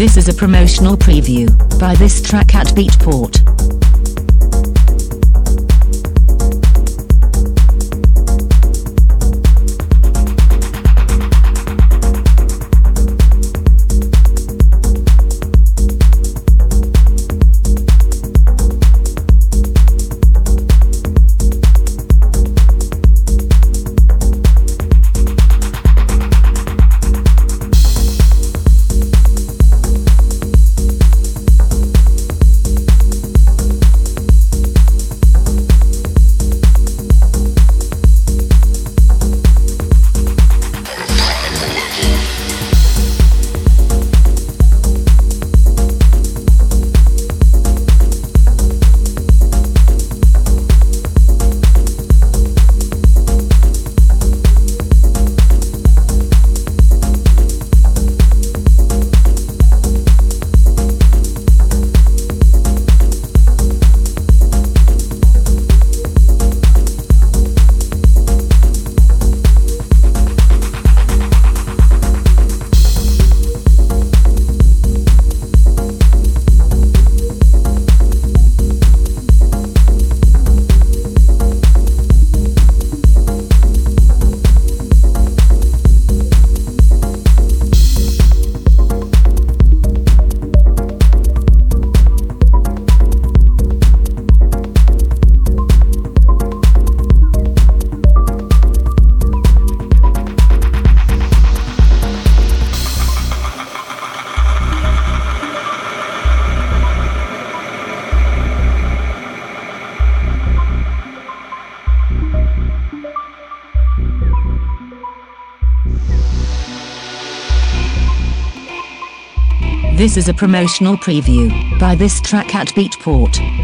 This is a promotional preview by this track at Beatport. This is a promotional preview by this track at Beatport.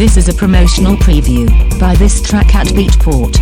This is a promotional preview by this track at Beatport.